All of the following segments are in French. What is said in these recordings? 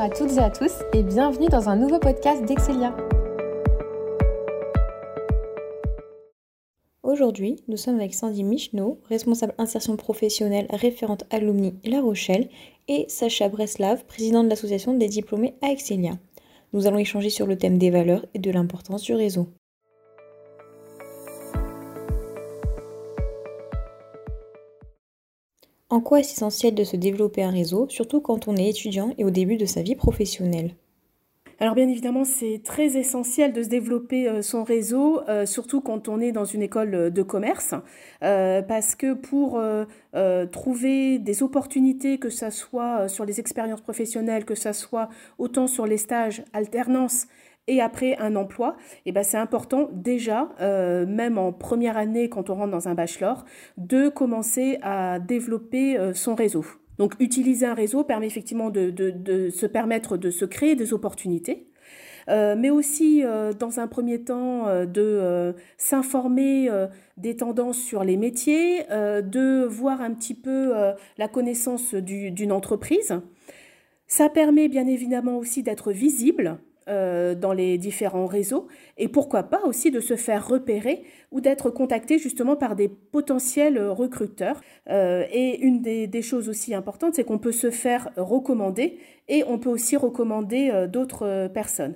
À toutes et à tous et bienvenue dans un nouveau podcast d'Excelia. Aujourd'hui, nous sommes avec Sandy Michneau, responsable insertion professionnelle référente alumni La Rochelle, et Sacha Breslav, président de l'association des diplômés à Excelia. Nous allons échanger sur le thème des valeurs et de l'importance du réseau. En quoi est-ce essentiel de se développer un réseau, surtout quand on est étudiant et au début de sa vie professionnelle? Alors bien évidemment, c'est très essentiel de se développer euh, son réseau, euh, surtout quand on est dans une école euh, de commerce, parce que pour trouver des opportunités, que ce soit sur les expériences professionnelles, que ce soit autant sur les stages, alternance, et après un emploi, et eh ben c'est important déjà, même en première année quand on rentre dans un bachelor, de commencer à développer son réseau. Donc utiliser un réseau permet effectivement de, se permettre de se créer des opportunités. Euh, mais aussi euh, dans un premier temps euh, de s'informer des tendances sur les métiers, de voir un petit peu la connaissance d'une entreprise. Ça permet bien évidemment aussi d'être visible euh, dans les différents réseaux et pourquoi pas aussi de se faire repérer ou d'être contacté justement par des potentiels recruteurs. Euh, et une des, choses aussi importantes, c'est qu'on peut se faire recommander et on peut aussi recommander euh, d'autres personnes.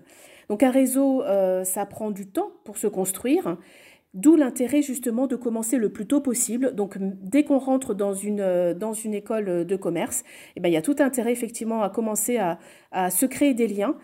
Donc un réseau, ça prend du temps pour se construire. D'où l'intérêt justement de commencer le plus tôt possible. Donc dès qu'on rentre dans une, dans une école de commerce, eh ben, il y a tout intérêt effectivement à commencer à, se créer des liens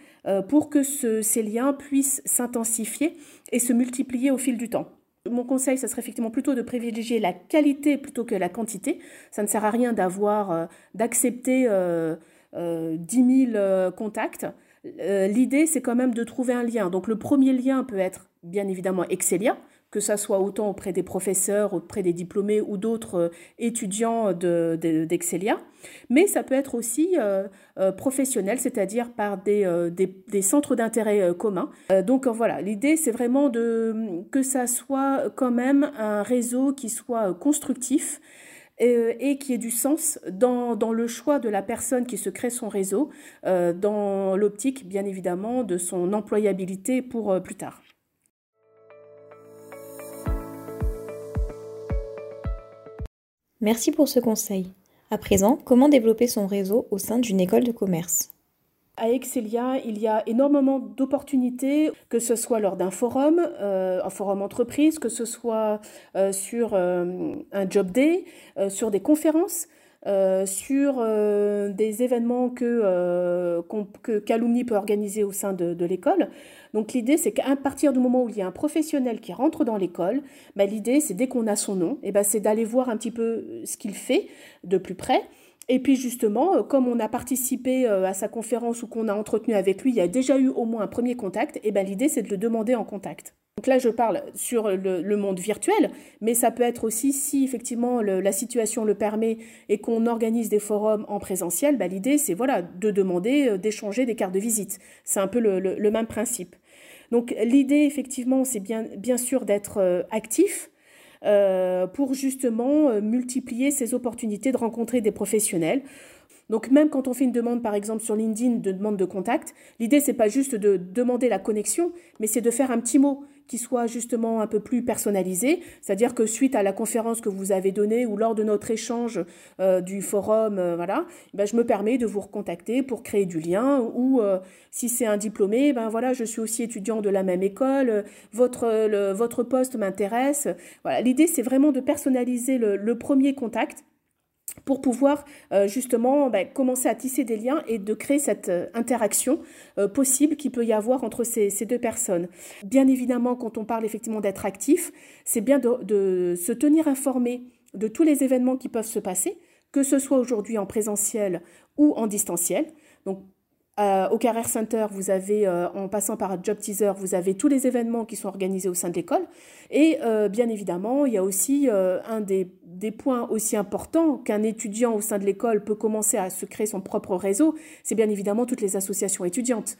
pour que ces liens puissent s'intensifier et se multiplier au fil du temps. Mon conseil, ça serait effectivement plutôt de privilégier la qualité plutôt que la quantité. Ça ne sert à rien d'avoir, euh, d'accepter euh, 10 000 contacts. L'idée, c'est quand même de trouver un lien. Donc le premier lien peut être bien évidemment Excelia, que ça soit autant auprès des professeurs, auprès des diplômés ou d'autres euh, étudiants d'Excelia, mais ça peut être aussi euh, euh, professionnel, c'est-à-dire par des, des, centres d'intérêt communs. donc voilà, l'idée c'est vraiment de, que ça soit quand même un réseau qui soit constructif et, qui ait du sens dans, dans, le choix de la personne qui se crée son réseau, dans l'optique bien évidemment de son employabilité pour plus tard. Merci pour ce conseil. À présent, comment développer son réseau au sein d'une école de commerce? À Excelia, il y a énormément d'opportunités, que ce soit lors d'un forum, euh, un forum entreprise, que ce soit euh, sur euh, un job day, sur des conférences. Sur des événements que, Calumni peut organiser au sein de l'école. Donc l'idée, c'est qu'à partir du moment où il y a un professionnel qui rentre dans l'école, bah, l'idée, c'est dès qu'on a son nom, et eh ben, c'est d'aller voir un petit peu ce qu'il fait de plus près. Et puis justement, comme on a participé à sa conférence ou qu'on a entretenu avec lui, il y a déjà eu au moins un premier contact, et ben l'idée c'est de le demander en contact. Donc là, je parle sur le, monde virtuel, mais ça peut être aussi si effectivement la situation le permet et qu'on organise des forums en présentiel, bah, l'idée c'est voilà de demander euh, d'échanger des cartes de visite. C'est un peu le, même principe. Donc l'idée effectivement c'est bien, sûr d'être euh, actif. Euh, pour justement multiplier ces opportunités de rencontrer des professionnels. Donc même quand on fait une demande, par exemple sur LinkedIn, de demande de contact, l'idée c'est pas juste de demander la connexion, mais c'est de faire un petit mot soit justement un peu plus personnalisé, c'est-à-dire que suite à la conférence que vous avez donnée ou lors de notre échange euh, du forum, euh, voilà, ben je me permets de vous recontacter pour créer du lien ou euh, si c'est un diplômé, ben voilà, je suis aussi étudiant de la même école, votre votre poste m'intéresse. Voilà, l'idée c'est vraiment de personnaliser le premier contact pour pouvoir euh, justement ben, commencer à tisser des liens et de créer cette euh, interaction euh, possible qui peut y avoir entre ces, deux personnes. Bien évidemment, quand on parle effectivement d'être actif, c'est bien de, de, se tenir informé de tous les événements qui peuvent se passer, que ce soit aujourd'hui en présentiel ou en distanciel. Donc au Carrière Center, vous avez, en passant par Job Teaser, vous avez tous les événements qui sont organisés au sein de l'école. Et bien évidemment, il y a aussi un des, des, points aussi importants qu'un étudiant au sein de l'école peut commencer à se créer son propre réseau, c'est bien évidemment toutes les associations étudiantes.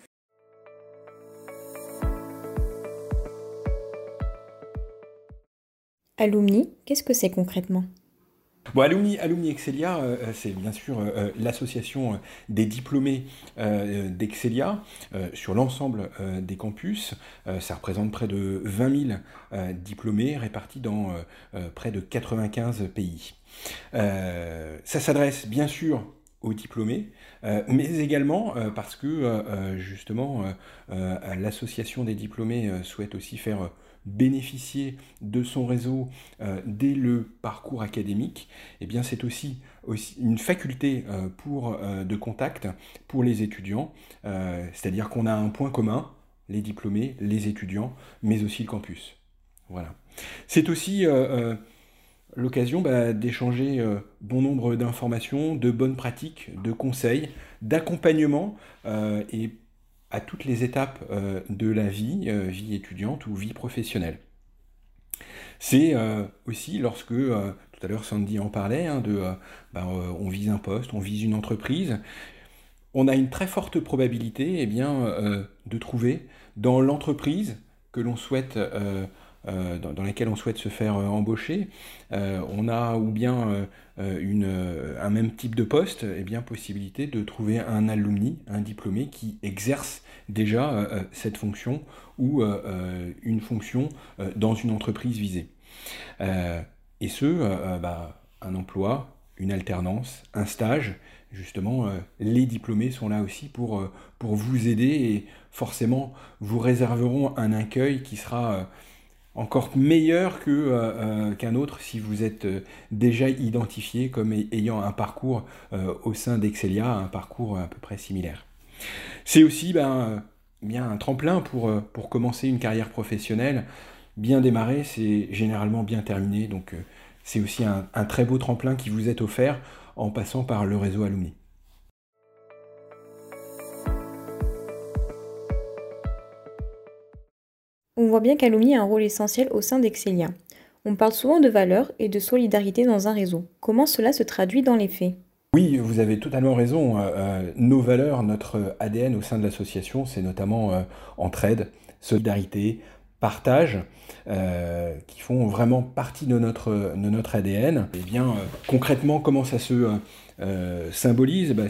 Alumni, qu'est-ce que c'est concrètement? Alumni Excelia, euh, euh, c'est bien sûr euh, l'association des diplômés d'Excelia sur l'ensemble des campus. ça représente près de 20 000 diplômés répartis dans près de 95 pays. ça s'adresse bien sûr aux diplômés, mais également parce que justement l'association des diplômés souhaite aussi faire bénéficier de son réseau euh, dès le parcours académique, eh bien c'est aussi, une faculté euh, euh, de contact pour les étudiants, c'est-à-dire qu'on a un point commun, les diplômés, les étudiants, mais aussi le campus. Voilà. C'est aussi l'occasion bah, d'échanger bon nombre d'informations, de bonnes pratiques, de conseils, d'accompagnement et à toutes les étapes euh, de la vie, euh, vie étudiante ou vie professionnelle. C'est euh, aussi lorsque, tout à l'heure Sandy en parlait, hein, de, ben, on vise un poste, on vise une entreprise, on a une très forte probabilité eh bien, de trouver dans l'entreprise que l'on souhaite euh, dans, lesquels on souhaite se faire euh, embaucher, euh, on a ou bien un même type de poste, et eh bien possibilité de trouver un alumni, un diplômé qui exerce déjà cette fonction ou une fonction dans une entreprise visée. et ce, bah, un emploi, une alternance, un stage, justement, les diplômés sont là aussi pour, pour vous aider et forcément vous réserveront un accueil qui sera encore meilleur euh, euh, qu'un autre si vous êtes euh, déjà identifié comme ayant un parcours au sein d'Excelia, un parcours à peu près similaire. C'est aussi ben, bien un tremplin pour, commencer une carrière professionnelle. Bien démarrer, c'est généralement bien terminé, donc c'est aussi un très beau tremplin qui vous est offert en passant par le réseau Alumni. On voit bien qu'Alumni a un rôle essentiel au sein d'Excelia. On parle souvent de valeurs et de solidarité dans un réseau. Comment cela se traduit dans les faits? Oui, vous avez totalement raison. Euh, euh, nos valeurs, notre ADN au sein de l'association, c'est notamment euh, entraide, solidarité, partage, qui font vraiment partie de notre, ADN. Et eh bien, concrètement, comment ça se symbolise? Bah,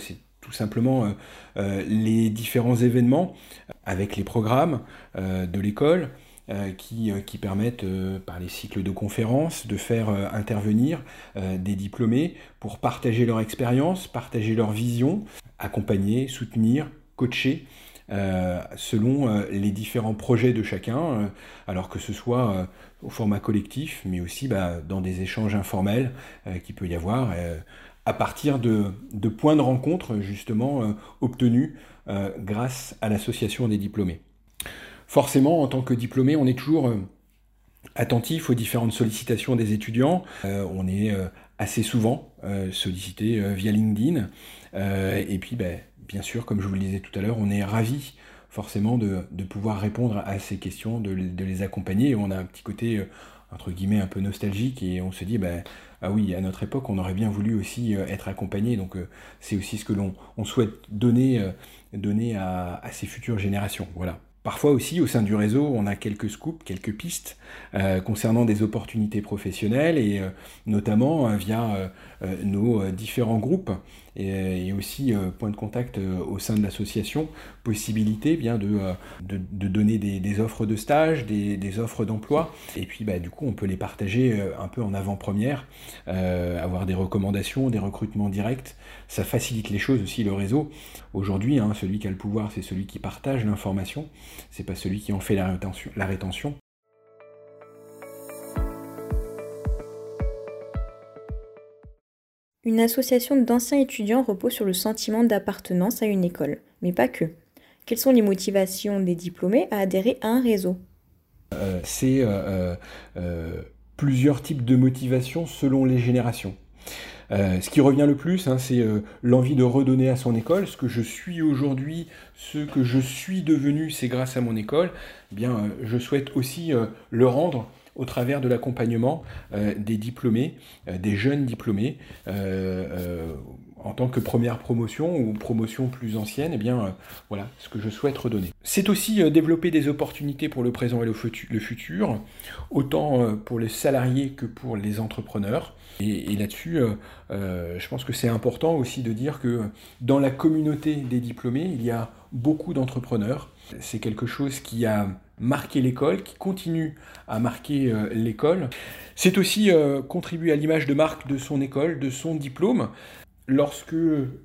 tout simplement les différents événements avec les programmes de l'école, euh, qui, euh, permettent, euh, par les cycles de conférences, de faire intervenir des diplômés pour partager leur expérience, partager leur vision, accompagner, soutenir, coacher. selon les différents projets de chacun, alors que ce soit au format collectif, mais aussi bah, dans des échanges informels qui peut y avoir, à partir de, de, points de rencontre justement obtenus grâce à l'association des diplômés forcément, en tant que diplômé, on est toujours euh, attentif aux différentes sollicitations des étudiants. Euh, on est euh, assez souvent sollicité via LinkedIn. et puis, ben, bien sûr, comme je vous le disais tout à l'heure, on est ravi forcément de, pouvoir répondre à ces questions, de, les accompagner. On a un petit côté, entre guillemets, un peu nostalgique et on se dit, ben, ah oui, à notre époque, on aurait bien voulu aussi être accompagné. Donc, c'est aussi ce que l'on souhaite donner, donner à, à ces futures générations. Voilà. Parfois aussi, au sein du réseau, on a quelques scoops, quelques pistes euh, concernant des opportunités professionnelles et euh, notamment euh, via nos différents groupes. Et, aussi point de contact au sein de l'association, possibilité bien de, de, donner des, offres de stage, des, offres d'emploi. Et puis bah, du coup on peut les partager un peu en avant-première, avoir des recommandations, des recrutements directs, ça facilite les choses aussi le réseau. Aujourd'hui, hein, celui qui a le pouvoir, c'est celui qui partage l'information c'est pas celui qui en fait la rétention. Une association d'anciens étudiants repose sur le sentiment d'appartenance à une école, mais pas que. Quelles sont les motivations des diplômés à adhérer à un réseau? Euh, C'est euh, euh, plusieurs types de motivations selon les générations. Euh, ce qui revient le plus, hein, c'est euh, l'envie de redonner à son école. Ce que je suis aujourd'hui, ce que je suis devenu, c'est grâce à mon école. Eh bien, euh, je souhaite aussi le rendre au travers de l'accompagnement des diplômés, des jeunes diplômés en tant que première promotion ou promotion plus ancienne, eh bien, euh, voilà ce que je souhaite redonner. C'est aussi euh, développer des opportunités pour le présent et le, futur, autant euh, pour les salariés que pour les entrepreneurs. Et, là-dessus, je pense que c'est important aussi de dire que dans la communauté des diplômés, il y a beaucoup d'entrepreneurs. C'est quelque chose qui a marqué l'école, qui continue à marquer l'école. C'est aussi contribuer à l'image de marque de son école, de son diplôme lorsque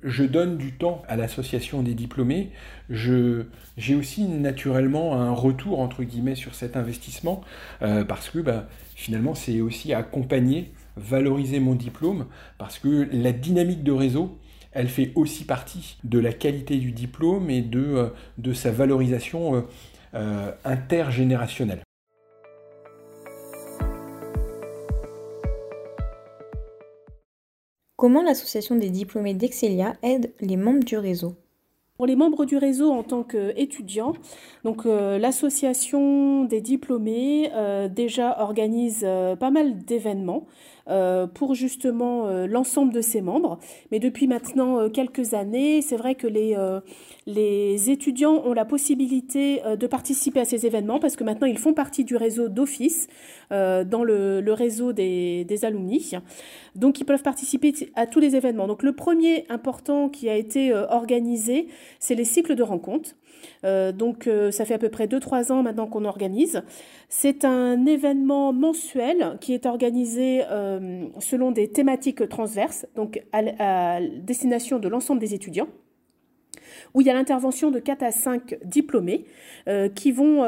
je donne du temps à l'association des diplômés, j'ai aussi naturellement un retour entre guillemets sur cet investissement euh, parce que bah, finalement c'est aussi accompagner, valoriser mon diplôme parce que la dynamique de réseau elle fait aussi partie de la qualité du diplôme et de, euh, sa valorisation euh, intergénérationnelle. Comment l'association des diplômés d'Excelia aide les membres du réseau? Pour les membres du réseau en tant qu'étudiants, donc euh, l'association des diplômés euh, déjà organise euh, pas mal d'événements pour justement l'ensemble de ses membres. Mais depuis maintenant quelques années, c'est vrai que les, les étudiants ont la possibilité de participer à ces événements parce que maintenant ils font partie du réseau d'office dans le, le, réseau des, des alumni. Donc ils peuvent participer à tous les événements. Donc le premier important qui a été organisé, c'est les cycles de rencontres. Euh, donc euh, ça fait à peu près 2-3 ans maintenant qu'on organise. C'est un événement mensuel qui est organisé euh, selon des thématiques transverses, donc à, destination de l'ensemble des étudiants où il y a l'intervention de 4 à 5 diplômés qui vont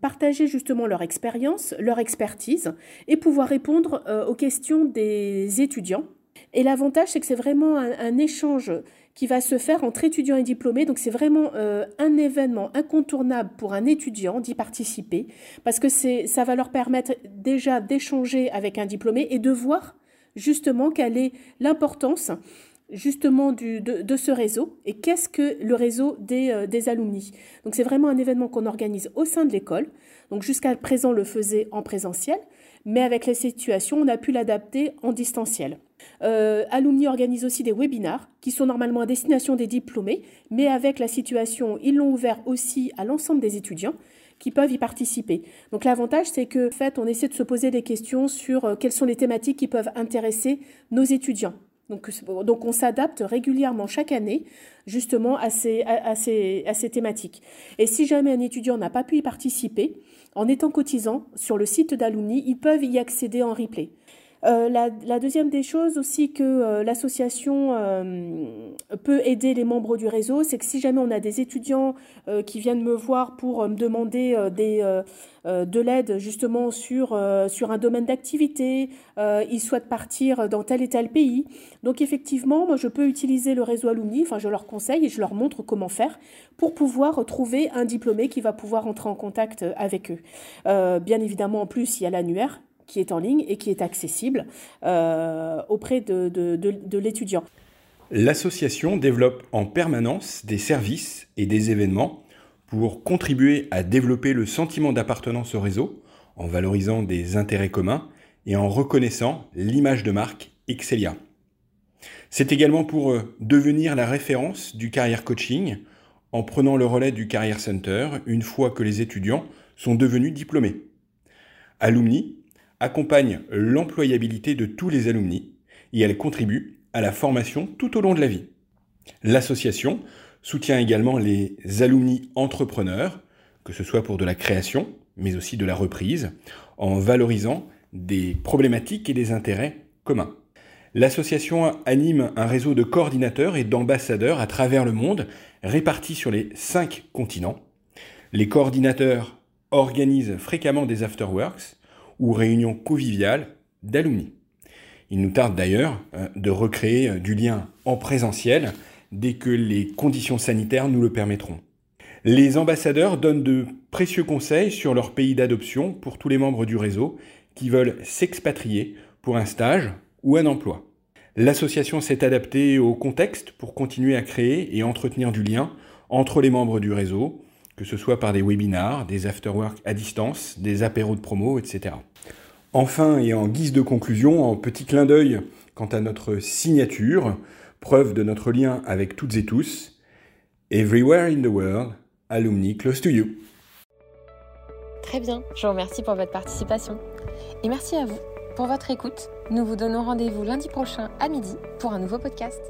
partager justement leur expérience, leur expertise et pouvoir répondre aux questions des étudiants. Et l'avantage, c'est que c'est vraiment un, échange qui va se faire entre étudiants et diplômés. Donc c'est vraiment euh, un événement incontournable pour un étudiant d'y participer parce que ça va leur permettre déjà d'échanger avec un diplômé et de voir justement quelle est l'importance justement du, de, ce réseau et qu'est-ce que le réseau des, euh, des alumni. Donc c'est vraiment un événement qu'on organise au sein de l'école. Donc jusqu'à présent, on le faisait en présentiel, mais avec les situations, on a pu l'adapter en distanciel. Euh, Alumni organise aussi des webinars qui sont normalement à destination des diplômés, mais avec la situation, ils l'ont ouvert aussi à l'ensemble des étudiants qui peuvent y participer. Donc l'avantage, c'est que en fait, on essaie de se poser des questions sur euh, quelles sont les thématiques qui peuvent intéresser nos étudiants. Donc, donc on s'adapte régulièrement chaque année justement à, ces, à ces thématiques. Et si jamais un étudiant n'a pas pu y participer, en étant cotisant sur le site d'Alumni, ils peuvent y accéder en replay. Euh, la, deuxième des choses aussi que euh, l'association euh, peut aider les membres du réseau, c'est que si jamais on a des étudiants qui viennent me voir pour me demander de l'aide justement sur, sur un domaine d'activité, ils souhaitent partir dans tel et tel pays. Donc effectivement, moi je peux utiliser le réseau Alumni, enfin je leur conseille et je leur montre comment faire pour pouvoir trouver un diplômé qui va pouvoir entrer en contact avec eux. bien évidemment, en plus, il y a l'annuaire qui est en ligne et qui est accessible euh, auprès de, de l'étudiant. L'association développe en permanence des services et des événements pour contribuer à développer le sentiment d'appartenance au réseau en valorisant des intérêts communs et en reconnaissant l'image de marque Excelia. C'est également pour euh, devenir la référence du carrière coaching en prenant le relais du Carrière Center une fois que les étudiants sont devenus diplômés. Alumni accompagne l'employabilité de tous les alumni et elle contribue à la formation tout au long de la vie. L'association soutient également les alumni entrepreneurs, que ce soit pour de la création, mais aussi de la reprise, en valorisant des problématiques et des intérêts communs. L'association anime un réseau de coordinateurs et d'ambassadeurs à travers le monde, répartis sur les cinq continents. Les coordinateurs organisent fréquemment des afterworks, ou réunions conviviales d'alumni. Il nous tarde d'ailleurs euh, de recréer euh, du lien en présentiel dès que les conditions sanitaires nous le permettront. Les ambassadeurs donnent de précieux conseils sur leur pays d'adoption pour tous les membres du réseau qui veulent s'expatrier pour un stage ou un emploi. L'association s'est adaptée au contexte pour continuer à créer et entretenir du lien entre les membres du réseau, que ce soit par des webinars, des afterwork à distance, des apéros de promo, etc. Enfin, et en guise de conclusion, en petit clin d'œil quant à notre signature, preuve de notre lien avec toutes et tous, Everywhere in the world, alumni close to you. Très bien, je vous remercie pour votre participation. Et merci à vous pour votre écoute. Nous vous donnons rendez-vous lundi prochain à midi pour un nouveau podcast.